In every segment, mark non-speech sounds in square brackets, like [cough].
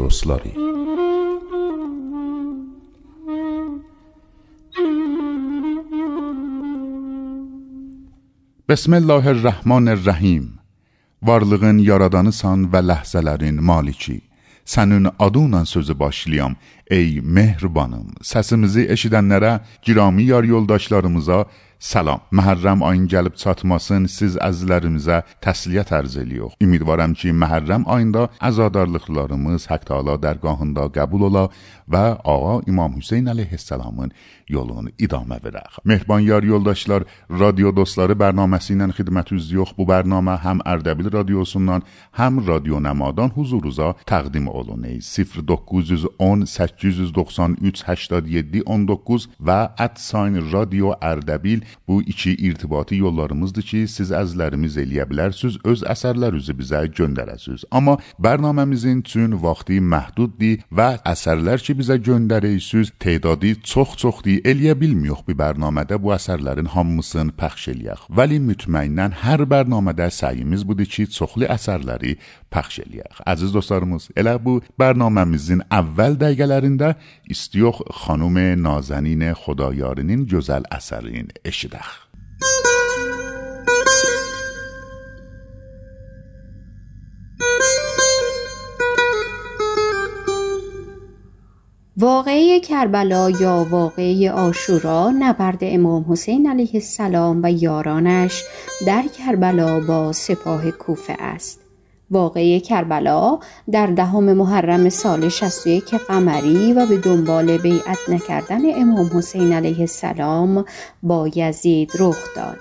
Dostları. Bismillahirrahmanirrahim. Varlığın yaradanısan və ləhzələrin maliki Sənin adınla sözü başlayam ey mehribanım Səsimizi eşidənlərə, girami yar yoldaşlarımıza Salam. Məhərrəm ayın gəlib çatmasın siz əzizlərimizə təsliyyət ərz eləyirik. Ümidvaram ki, Məhərrəm ayında əzadarlıqlarımız Haqq Taala dərgahında qəbul ola və ağa İmam Hüseyn əleyhissalamın yolunu idamə verək. Mehriban yar yoldaşlar, radio dostları bərnaməsi ilə xidmətinizdə bu bərnamə həm Ərdəbil radiosundan, həm Radio Nəmadan huzurunuza təqdim olunur. 0910 893 87 19 və @sign radio Ərdəbil Bu iki irtibati yollarımızdır ki, siz əzlərimiz eləyə bilərsiniz, öz əsərlərinizi bizə göndərəsiniz. Amma bərnaməmizin üçün vaxtı məhduddur və əsərlər ki, bizə göndərirsiniz, tədadı çox-çoxdur. Eləyə bilmirik bu bərnamədə bu əsərlərin hamısını pəxş eləyək. Vəli mütməinnən hər bərnamədə səyimiz budur ki, çoxlu əsərləri pəxş eləyək. Əziz dostlarımız, elə bu bərnaməmizin əvvəl dəqiqələrində istiyox xanım Nazənin Xudayarının gözəl əsərini eşidək. واقعه کربلا یا واقعه آشورا نبرد امام حسین علیه السلام و یارانش در کربلا با سپاه کوفه است. واقعه کربلا در دهم محرم سال 61 قمری و به دنبال بیعت نکردن امام حسین علیه السلام با یزید رخ داد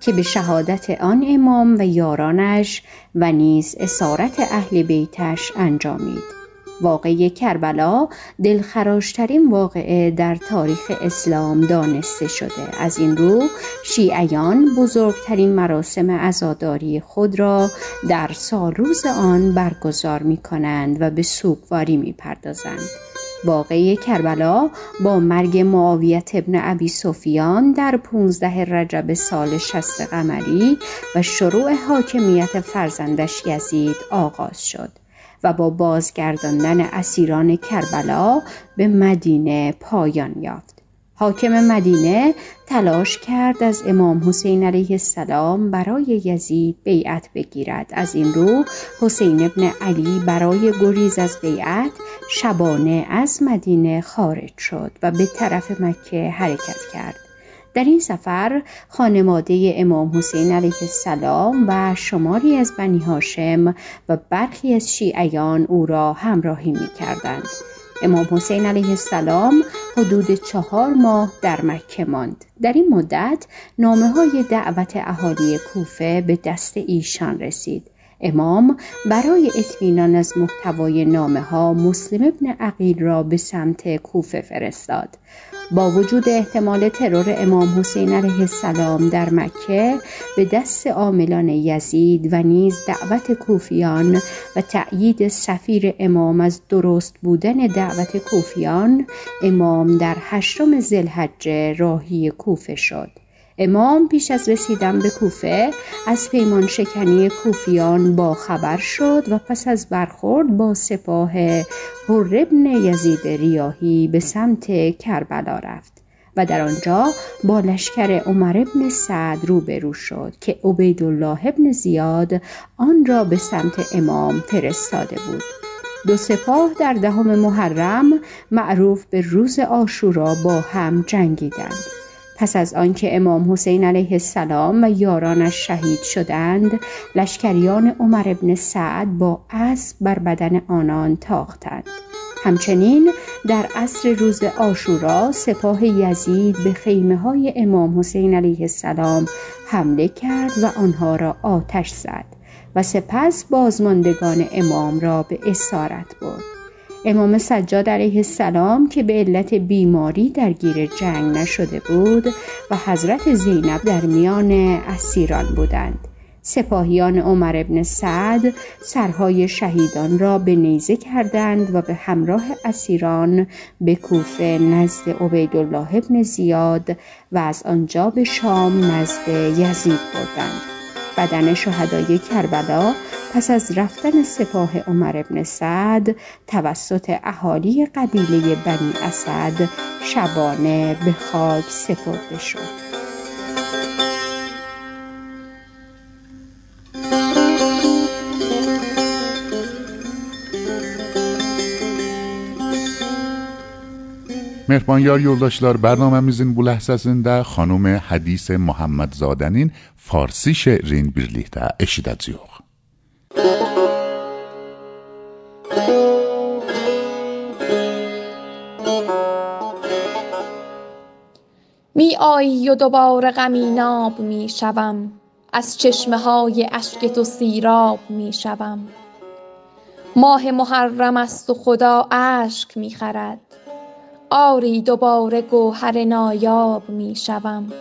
که به شهادت آن امام و یارانش و نیز اسارت اهل بیتش انجامید. واقعه کربلا دلخراشترین واقعه در تاریخ اسلام دانسته شده از این رو شیعیان بزرگترین مراسم عزاداری خود را در سال روز آن برگزار می کنند و به سوگواری می پردازند. واقعه کربلا با مرگ معاویت ابن ابی سفیان در 15 رجب سال 60 قمری و شروع حاکمیت فرزندش یزید آغاز شد. و با بازگرداندن اسیران کربلا به مدینه پایان یافت. حاکم مدینه تلاش کرد از امام حسین علیه السلام برای یزید بیعت بگیرد. از این رو حسین ابن علی برای گریز از بیعت شبانه از مدینه خارج شد و به طرف مکه حرکت کرد. در این سفر خانواده امام حسین علیه السلام و شماری از بنی هاشم و برخی از شیعیان او را همراهی می کردند. امام حسین علیه السلام حدود چهار ماه در مکه ماند. در این مدت نامه های دعوت اهالی کوفه به دست ایشان رسید. امام برای اطمینان از محتوای نامه ها مسلم ابن عقیل را به سمت کوفه فرستاد. با وجود احتمال ترور امام حسین علیه السلام در مکه به دست عاملان یزید و نیز دعوت کوفیان و تأیید سفیر امام از درست بودن دعوت کوفیان امام در هشتم زلحجه راهی کوفه شد. امام پیش از رسیدن به کوفه از پیمان شکنی کوفیان با خبر شد و پس از برخورد با سپاه حر ابن یزید ریاهی به سمت کربلا رفت و در آنجا با لشکر عمر ابن سعد روبرو شد که عبیدالله ابن زیاد آن را به سمت امام فرستاده بود. دو سپاه در دهم محرم معروف به روز آشورا با هم جنگیدند. پس از آنکه امام حسین علیه السلام و یارانش شهید شدند لشکریان عمر ابن سعد با اسب بر بدن آنان تاختند. همچنین در عصر روز آشورا سپاه یزید به خیمه های امام حسین علیه السلام حمله کرد و آنها را آتش زد و سپس بازماندگان امام را به اسارت برد. امام سجاد علیه السلام که به علت بیماری درگیر جنگ نشده بود و حضرت زینب در میان اسیران بودند. سپاهیان عمر ابن سعد سرهای شهیدان را به نیزه کردند و به همراه اسیران به کوفه نزد عبیدالله ابن زیاد و از آنجا به شام نزد یزید بردند. بدن شهدای کربلا پس از رفتن سپاه عمر ابن سعد توسط اهالی قبیله بنی اسد شبانه به خاک سپرده شد. مهربانیار یولداشلار برنامه میزین بو لحظه زنده خانوم حدیث محمد زادنین فارسی شعرین بیرلیه ده اشیده زیوخ می آیی و دوباره غمی ناب می شوم. از چشمه های عشق تو سیراب می شوم. ماه محرم است و خدا عشق می خرد. آری دوباره گوهر نایاب می شوم.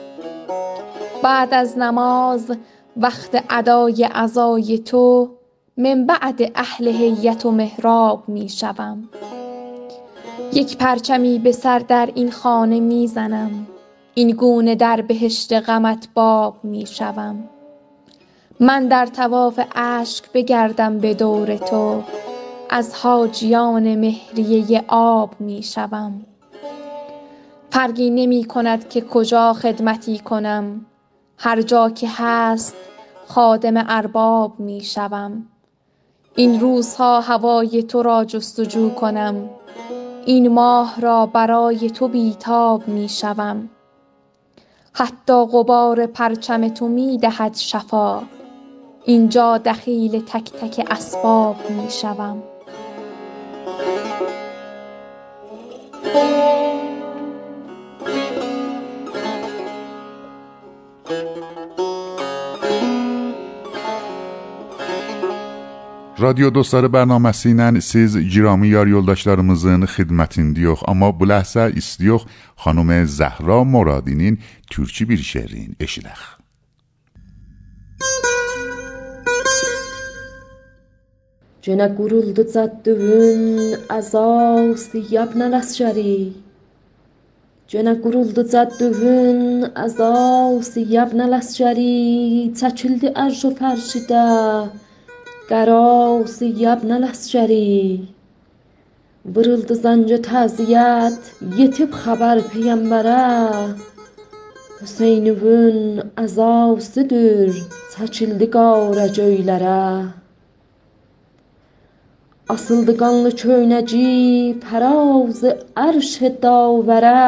بعد از نماز وقت ادای عزای تو من بعد اهل هیت و محراب می شوم. یک پرچمی به سر در این خانه می زنم. این گونه در بهشت غمت باب می شوم. من در طواف اشک بگردم به دور تو. از حاجیان مهریه آب می شوم. فرقی نمی کند که کجا خدمتی کنم. هر جا که هست خادم ارباب می شوم. این روزها هوای تو را جستجو کنم. این ماه را برای تو بی تاب می شوم. حتی غبار پرچم تو می دهد شفا. اینجا دخیل تک تک اسباب می شوم. Radio dostları bərnaməsi siz girami yar yoldaşlarımızın xidmətindəyik, amma bu ləhsə istiyox xanım Zəhra Muradinin türkü bir şeirin eşidək. Cənə quruldu caddüvün əzas yabnə ləsşəri Cənə quruldu caddüvün əzas yabnə ləsşəri Çəkildi ərş و fərşidə Qəras yabnə ləsgəri Vırıldı zancı təziyyət, yetib xəbər Peyyəmbərə. Hüseynüvün əzasıdır, çəkildi qarə göylərə. Asıldı qanlı köynəci, pəravzı ərşə davərə.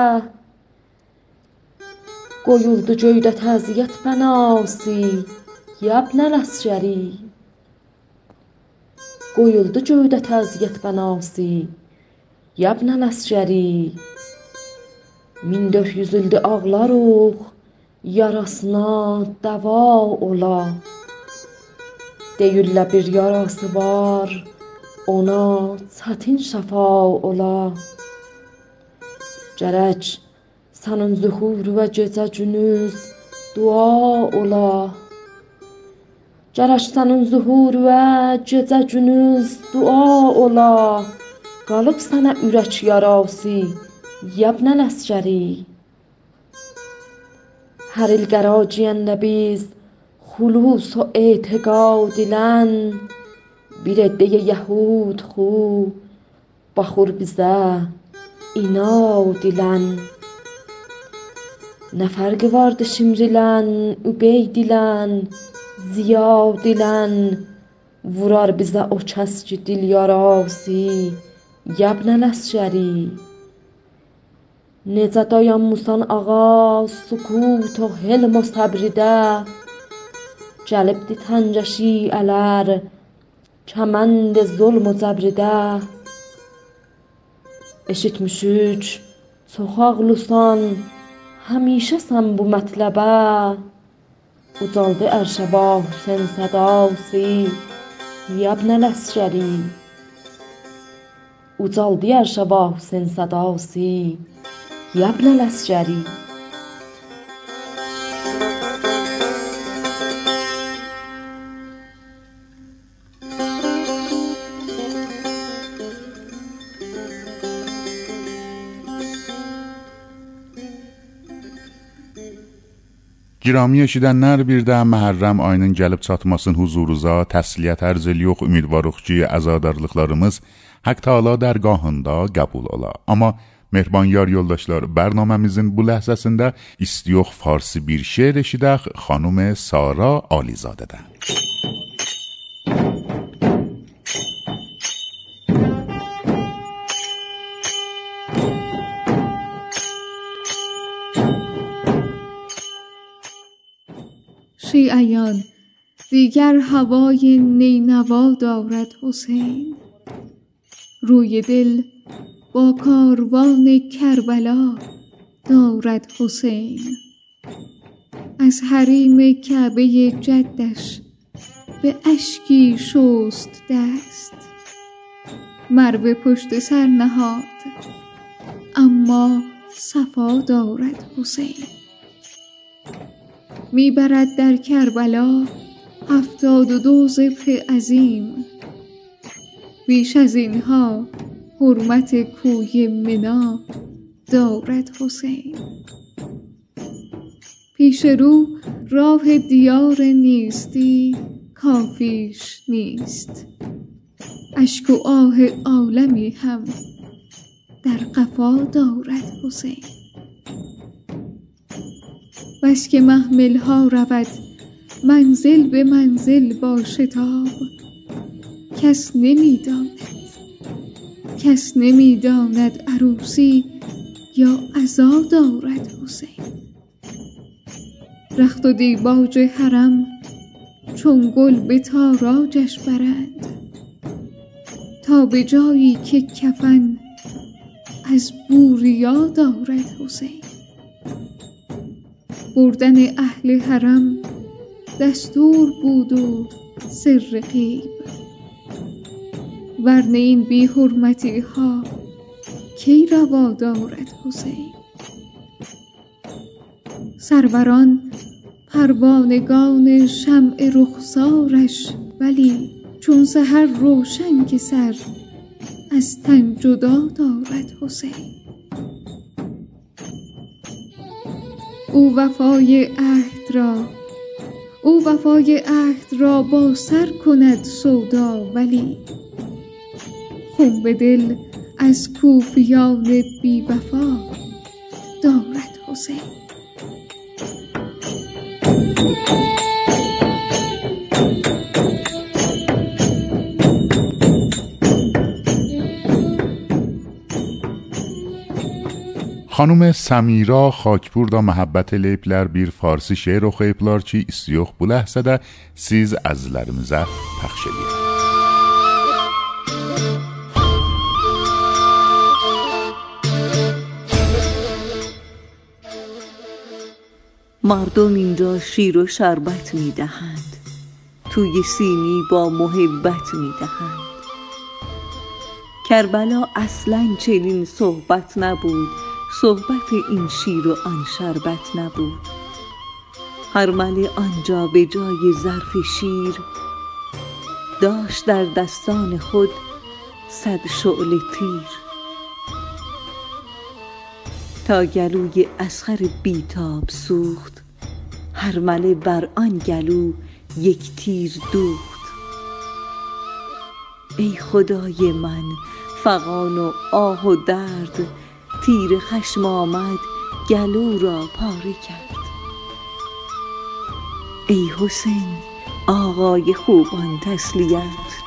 Qoyuldu göydə təziyyət bənası, yabnə ləsgəri. Qoyuldu göydə təziyyət bənası, yabnəl əsgəri. Min dörd yüz ildir ağlarıq, yarasına dəva ola. Deyirlər bir yarası var, ona çətin şəfa ola. Gərək sənin zühur və gecə gündüz dua ola. Gərək sənin zühur və gecə gündüz dua ola. Qalıb sənə ürək yarası, əsgəri. Hər il qəraciyəndə biz xulus و اعتقاد bir عده یهود خو baxır bizə inad ilə Nə fərqi vardı Şimrilən, Übeyd زیاد ilə vurar bizə o kəs ki dil yarası yabnəl əsgəri necə dayanmısan ağa sükut و حلم و صبرdə gəlibdi təncə şiələr kəmənd zülm و cəbrdə eşitmişik çox ağlısan həmişəsən bu mətləbə Ucaldı ərşə bahuşən sədası Yəbnəl əsrəri Ucaldı ərşə bahuşən sədası Yəbnəl əsrəri Girami eşidənlər bir də Məhərrəm ayının gəlib çatmasın huzuruza təsliyyət ərz eləyox, ümidvarıq ki, əzadarlıqlarımız Haqq Taala dərgahında qəbul ola. Amma Mehriban yar yoldaşlar, bərnaməmizin bu ləhzəsində istiyox farsi bir şeir eşidək xanım Sara Alizadədən. شیعیان دیگر هوای نینوا دارد حسین. روی دل با کاروان کربلا دارد حسین. از حریم کعبه جدش به اشکی شست دست. مر پشت سر نهاد اما صفا دارد حسین. می‌برد در کربلا هفتاد و دو ذبح عظیم. بیش از اینها حرمت کوی منا دارد حسین. پیش رو راه دیار نیستی کافیش نیست. اشک و آه عالمی هم در قفا دارد حسین. بس که محمل ها رود منزل به منزل با شتاب. کس نمی داند کس نمی داند عروسی یا عزا دارد حسین. رخت و دیباج حرم چون گل به تاراجش برند تا به جایی که کفن از بوریا دارد حسین. بردن اهل حرم دستور بود و سر غیب. ورنه این بی حرمتی ها کی روا دارد حسین؟ سروران پروانگان شمع رخسارش ولی چون سحر روشن که سر از تن جدا دارد حسین. او وفای عهد را. او وفای عهد را با سر کند سودا ولی خون به دل از کوفیان بی وفا دارد حسین. خانوم سمیرا خاکپور دا محبت لیپلر بیر فارسی شعر و خیپلر چی استیوخ بله سده سیز از لرمزه پخش بیر. مردم اینجا شیر و شربت می دهند. توی سینی با محبت می دهند. کربلا اصلا چنین صحبت نبود. صحبت این شیر و آن شربت نبود. هرمله آنجا به جای ظرف شیر داشت در دستان خود صد شعله تیر. تا گلوی اسخر بیتاب سوخت هرمله بر آن گلو یک تیر دوخت. ای خدای من فغان و آه و درد تیر خشم آمد گلو را پاره کرد. ای حسین آقای خوبان تسلیت.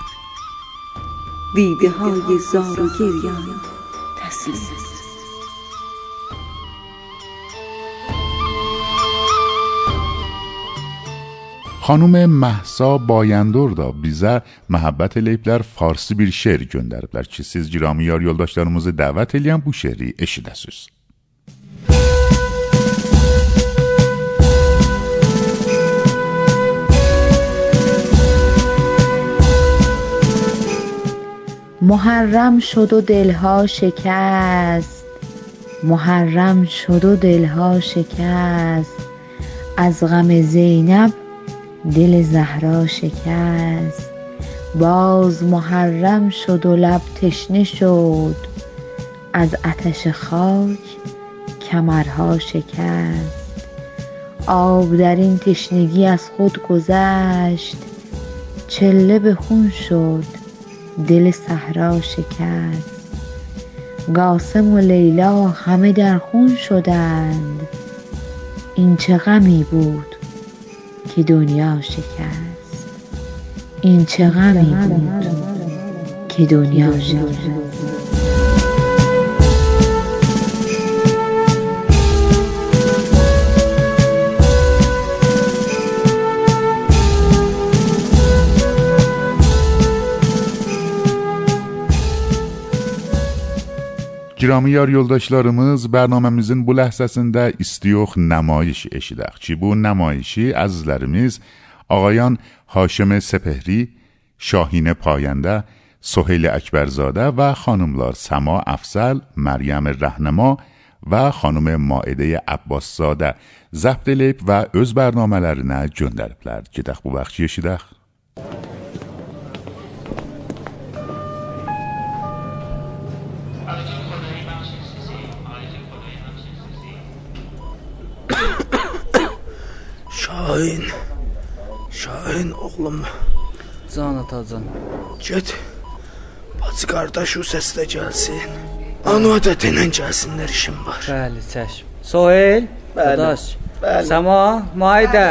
دیده های زار و گریان تسلیت. خانوم محسا بایندور دا بیزه محبت لیپ در فارسی بیر شعر گندرد در چی سیز جرامی یار یل داشتارموز دوت الیم بو شعری محرم شد و دلها شکست. محرم شد و دلها شکست. از غم زینب دل زهرا شکست. باز محرم شد و لب تشنه شد. از آتش خاک کمرها شکست. آب در این تشنگی از خود گذشت. چله به خون شد. دل صحرا شکست. قاسم و لیلا همه در خون شدند. این چه غمی بود؟ که دنیا شکست. این چه غمی بود که دنیا شکست؟ Girami yar yoldaşlarımız bərnaməmizin bu ləhzəsində istiyox nəmayiş eşidək ki, bu nəmayişi əzizlərimiz ağayan Haşim Sepehri, Şahinə Payəndə, Soheyl Əkbərzadə və xanımlar Səma Əfsəl, Məryəm Rəhnəma və xanım Maidə Abbaszadə zəbt edib və öz bərnamələrinə göndəriblər. Gedək bu vaxt eşidək. Şahin. Şahin oğlum. Can atacan. Get. Bacı qardaş o səslə gəlsin. Anua da denən gəlsinlər işim var. Bəli, çəşm. Sohel, qardaş. Bəli. Səma, Maidə.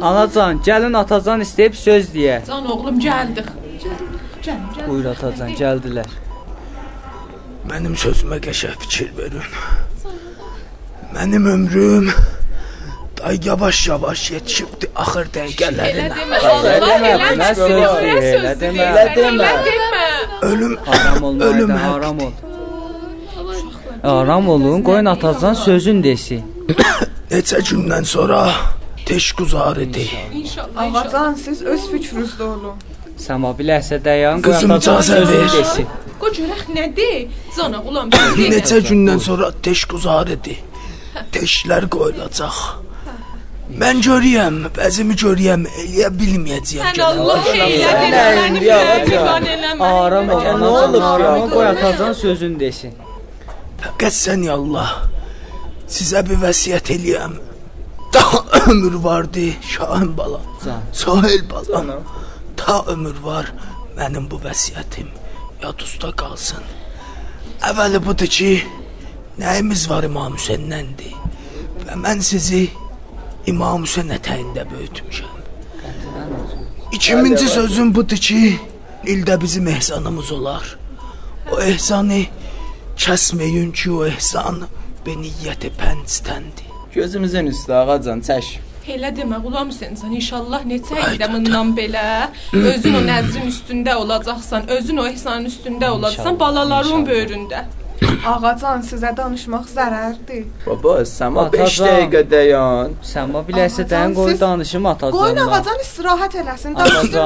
Anacan, gəlin atacan istəyib söz deyə. Can oğlum gəldik. Buyur atacan, gəldilər. Mənim sözümə qəşəng fikir verin. Mənim ömrüm ay yavaş yavaş yetişibdi axır dəqiqələrinə. Elə demə, elə demə, elə demə, elə demə. Ölüm haram olma, ölüm haram ol. Aram olun, qoyun atazdan sözün desin. Neçə gündən sonra teşgüzar idi. İnşallah. Ağacan, siz öz fikrinizdə olun. Səmabil əsə dayan, qoyun atazdan sözün desin. Qocuraq nədir? Zana ulan. [laughs] Neçə gündən sonra teşgüzar idi. Teşlər qoyulacaq. Mən görürəm, bəzimi görürəm, eləyə bilməyəcəyəm. Sən Allah ürəyimi eləmə. Aram ol, Nə olub ya? qoy atacan sözün desin. Fəqət sən ya Allah, sizə bir vəsiyyət eləyəm. Daha ömür vardı, Şahin balam. Sahil balam. Ta ömür var, mənim bu vəsiyyətim yad usta qalsın. Əvvəli budur ki, nəyimiz var İmam Hüseyndəndir və mən sizi İmam Hüseyn ətəyində böyütmüşəm. İkinci sözüm budur ki, ildə bizim ehsanımız olar. O ehsanı kəsməyin ki, o ehsan beniyyəti pəncdəndir. Gözümüzün üstü ağacan çək. Elə demə, Qulam Hüseynsən, inşallah neçə ildə bundan belə [clears throat] özün o nəzrin üstündə olacaqsan, özün o ehsanın üstündə olacaqsan, balaların böyründə. Ağacan sizə danışmaq zərərdir. Baba, səma 5 Atacan. dəqiqə dayan. Səma biləsə Ağacan, qoy danışım Qoyun atacanla. ağacan istirahət eləsin.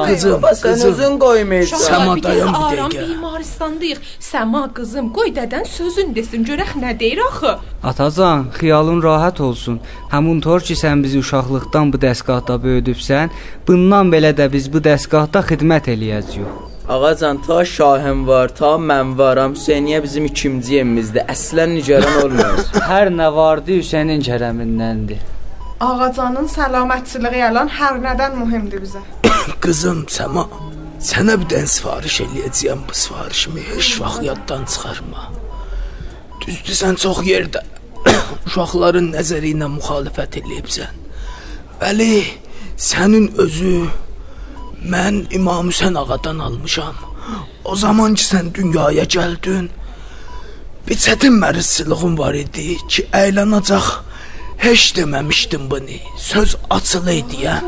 Qızım, Baba, sən qızım. özün qoymayırsan. Səma, bir dayan dəqiqə bir aram dəqiqə. bimaristandayıq. Səma qızım, qoy dədən sözün desin, görək nə deyir axı. Atacan, xiyalın rahat olsun. Həmin tor ki sən bizi uşaqlıqdan bu dəsgahda böyüdübsən, bundan belə də biz bu dəsgahda xidmət eləyəcəyik. Ağacan, ta Şahin var, ta mən varam. Hüseyniyə bizim ikinci evimizdir. Əslən nigaran olmayız. [laughs] Hər nə vardı Hüseynin kərəmindəndir. Ağacanın səlamətçiliyi yalan hər nədən mühümdür bizə. [coughs] Qızım Səma, sənə bir dən sifariş eləyəcəyəm bu sifarişimi heç vaxt yaddan çıxarma. Düzdür sən çox yerdə [coughs] uşaqların nəzəri ilə müxalifət eləyibsən. Bəli, sənin özü mən İmam Hüseyn ağadan almışam. O zaman ki sən dünyaya gəldin, bir çətin mərizçiliğin var idi ki, əylanacaq heç deməmişdim bunu. Söz açılı idi ya.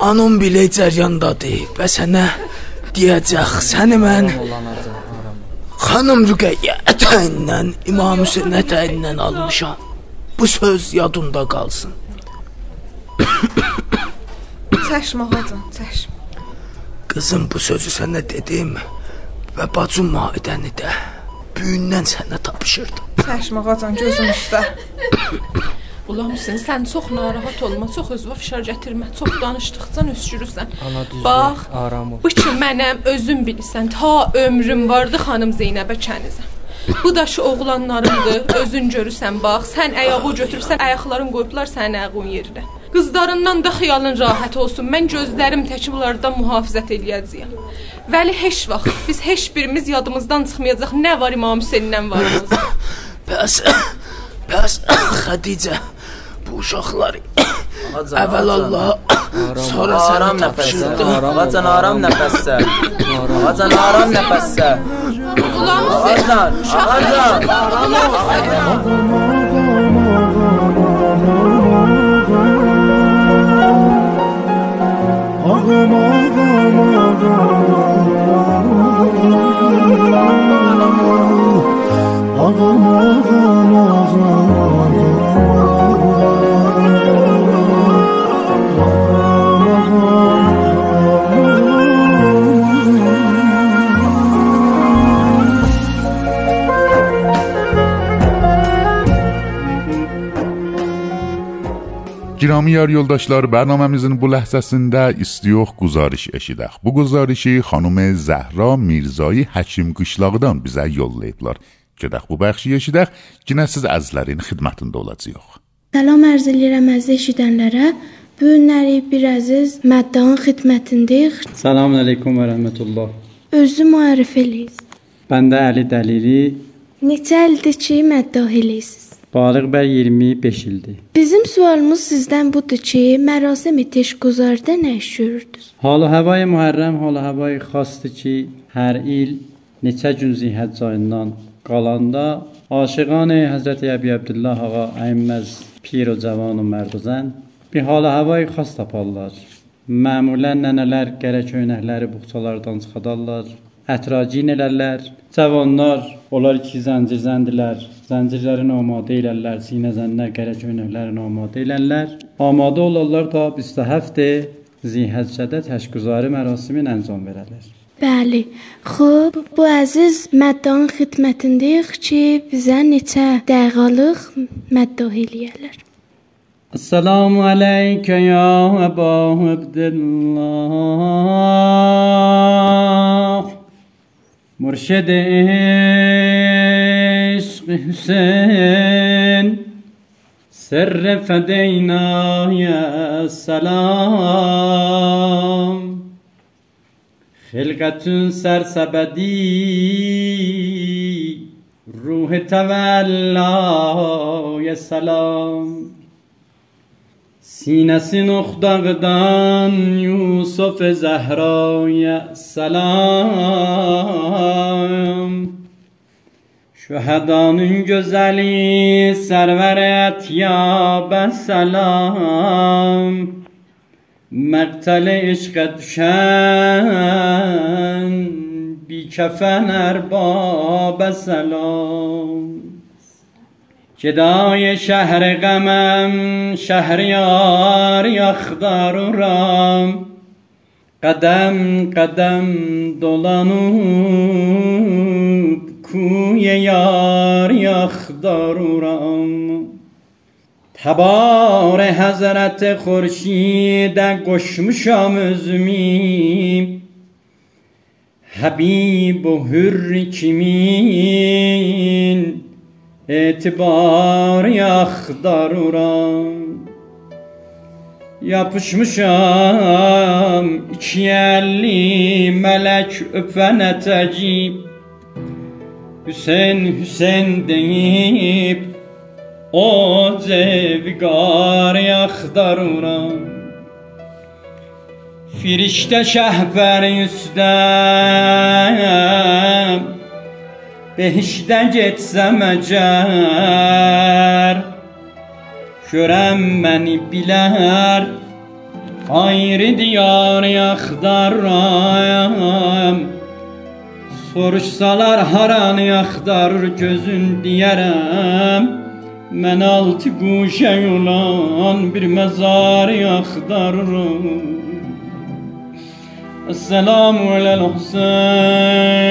Anam belə cəryandadır və sənə deyəcək, səni mən xanım Rüqəyyə ətəyindən, İmam Hüseyn ətəyindən almışam. Bu söz yadında qalsın. Çəşm ağacan, çəşm. Qızım bu sözü sənə dedim və bacım Maidəni də büyündən sənə tapşırdım. Çəşm ağacan gözüm üstə. [coughs] Qulam Hüseyn, sən çox narahat olma, çox özünə fişar gətirmə, çox danışdıqca öskürürsən. Ana düzdür. Bax, aram ol. Bu ki mənəm, özün bilirsən, ta ömrüm vardı xanım Zeynəbə kənizəm. Bu da şu oğlanlarındır. Özün görürsən bax. Sən ayağı götürsən, ayaqların qoyublar sənin ayağın yerinə. Qızlarından da xəyalın rahat olsun. Mən gözlərim tək bunlardan mühafizət eləyəcəyəm. Vəli heç vaxt biz heç birimiz yadımızdan çıxmayacaq nə var İmam Hüseyndən varımız. [coughs] Bəs [coughs] bəs [coughs] Xədicə bu uşaqları əvvəl Allah sonra Aram sənə nəfəssə. tapşırdı. Ağacan aram nəfəssə. Ağacan aram nəfəssə. Ağacan, ağacan. Girami Namiyar yoldaşlar bərnaməmizin bu ləhzəsində istiyox quzarış eşidək. Bu quzarışı xanım Zəhra Mirzayi Həkim qışlaqdan bizə yollayıblar. Gedək bu bəxşi eşidək, yenə siz əzlərin xidmətində olacağıq. Salam arz edirəm əziz eşidənlərə. Bu günləri bir əziz məddanın xidmətindəyik. Salamun aleykum və rəhmətullah. Özü müarif eləyiz. Bəndə Əli Dəlili. Neçə ildir ki, məddah eləyisiz? Balıq bər 25 ildir. Bizim sualımız sizdən budur ki, mərasimi teşgüzarda nə iş görürdünüz? Halı havayı Muharrem halı havayı xastı ki, hər il neçə gün zihət ayından qalanda aşiqan Həzrəti Əbi Abdullah ağa Əyməz Pir o cavan o mərduzən bir halı havayı xas taparlar. Məmulən nənələr gərək öynəkləri buxçalardan çıxadarlar. Ətracin elərlər. Cavanlar onlar ki zəncir-zəndilər. Zəncirlərin amadə elərlər, sinə zənnə gərək önəvlərin amadə elərlər. Amadə olarlar ta 27 zihəccədə təşqüzarı mərasimin əncam verərlər. Bəli. Xo'p, bu əziz məddanın xidmətindəyik ki, bizə neçə dəqiqəlik məddah eləyərlər. Assalamu alayka ya Abu Abdullah. Mürşid حسين سر فدينا يا سلام خلقت سرسبدی روح تولا یا سلام سینesi نخداغدان یوسف زهرای سلام Şühedanın güzeli serveret ya selam Mekteli işqe düşen Bi kefen erbab selam Gedای شهر غمم شهریار یخدارورم قدم قدم dolanıp کوی یار یخ دارورم تبار حضرت خورشید گشم شام حبیب و هر کمین اعتبار یخ دارورم یپشمشم اکی الی ملک اپنه Hüseyin Hüseyin deyip o cevgar yaxdaruram Firişte şəhbər üstəm Behişdə getsəm əgər Görəm məni bilər Ayrı diyar yaxdaram Soruşsalar haranı yaxdarır gözün deyərəm Mən altı quşə olan bir məzar yaxdarırım Esselamu aləl Hüseyin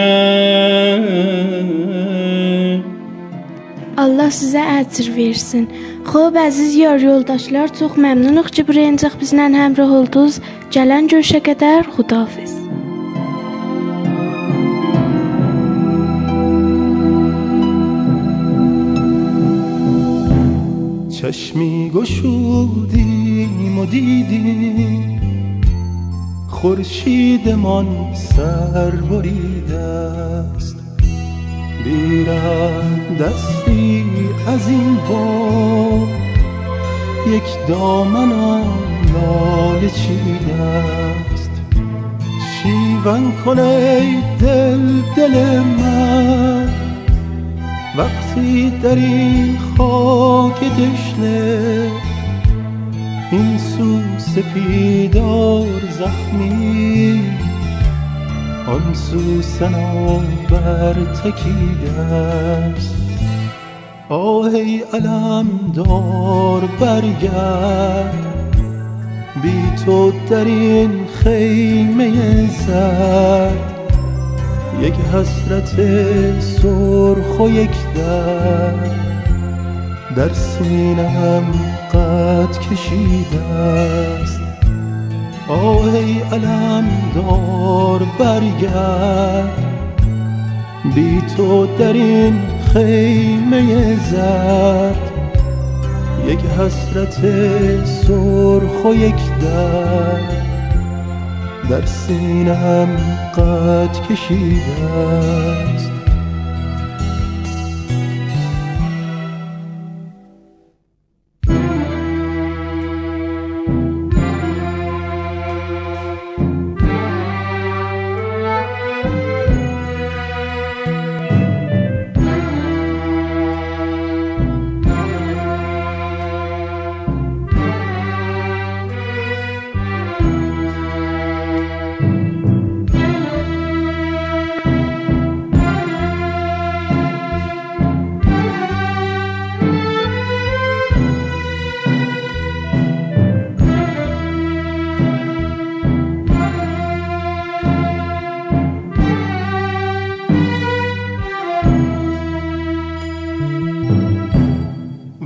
Allah sizə əcr versin. Xoş əziz yar yoldaşlar, çox məmnunuq ki, buraya bizlə həmrəh oldunuz. Gələn görüşə qədər xudahafiz. چشمی گشودیم و دیدیم خورشیدمان سر بریده است. بیره دستی از این با یک دامن لاله چیده است. شیون کنه دل دل من. وقتی در این خاک دشنه این سو سپیدار زخمی آن سو سنابر تکیده است. آهی علم دار برگرد بی تو در این خیمه زد یک حسرت سرخ و یک در. در سینم قد کشیده است. آهی علم دار برگرد بی تو در این خیمه زد یک حسرت سرخ و یک در در سینم قد کشیده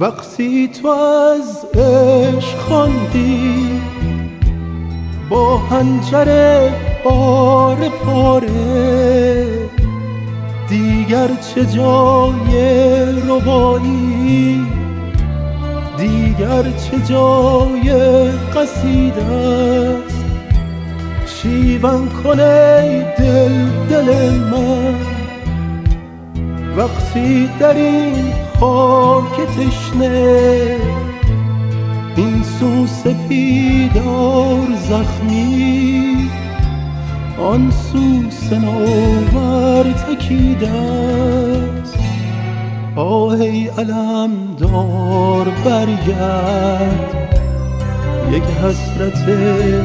وقتی تو از عشق خواندی با هنجر پاره پاره دیگر چه جای ربایی؟ دیگر چه جای قصیده است؟ شیون کنه دل دل من. وقتی در این خاک تشنه. این سو سپیدار زخمی آن سو سناور تکیده است آهی علم دار برگرد یک حسرت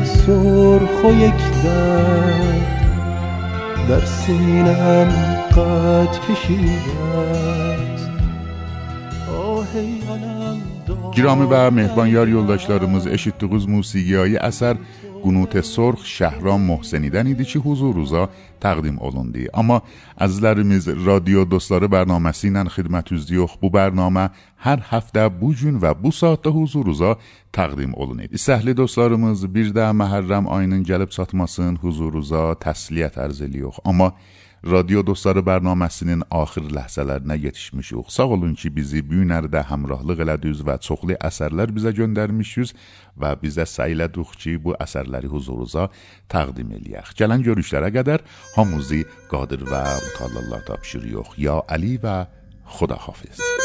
سرخ و یک درد. در سینم قد کشیده است Girami və mehriban yoldaşlarımız eşitdiyiniz musiqiyi əsər Qunut Sorx Şəhram Mohsenidən idi ki, huzurunuza təqdim olundu. Amma əzizlərimiz radio dostları bərnaməsi ilə xidmətinizdəyik. Bu bərnamə hər həftə bu gün və bu saatda huzurunuza təqdim olunur. İstəhli dostlarımız bir də Məhərrəm ayının gəlib çatmasın huzurunuza təsliyyət ərz edirik. Amma Radyo Dostları bərnaməsinin axır ləhzələrinə yetişmişik. Sağ olun ki, bizi bu günlərdə həmrəhlıq elədiniz və çoxlu əsərlər bizə göndərmişsiniz və bizə səylədik ki, bu əsərləri huzurunuza təqdim eləyək. Gələn görüşlərə qədər hamınızı qadir və mütəallallah tapşırıq. Ya Ali və Xudahafiz.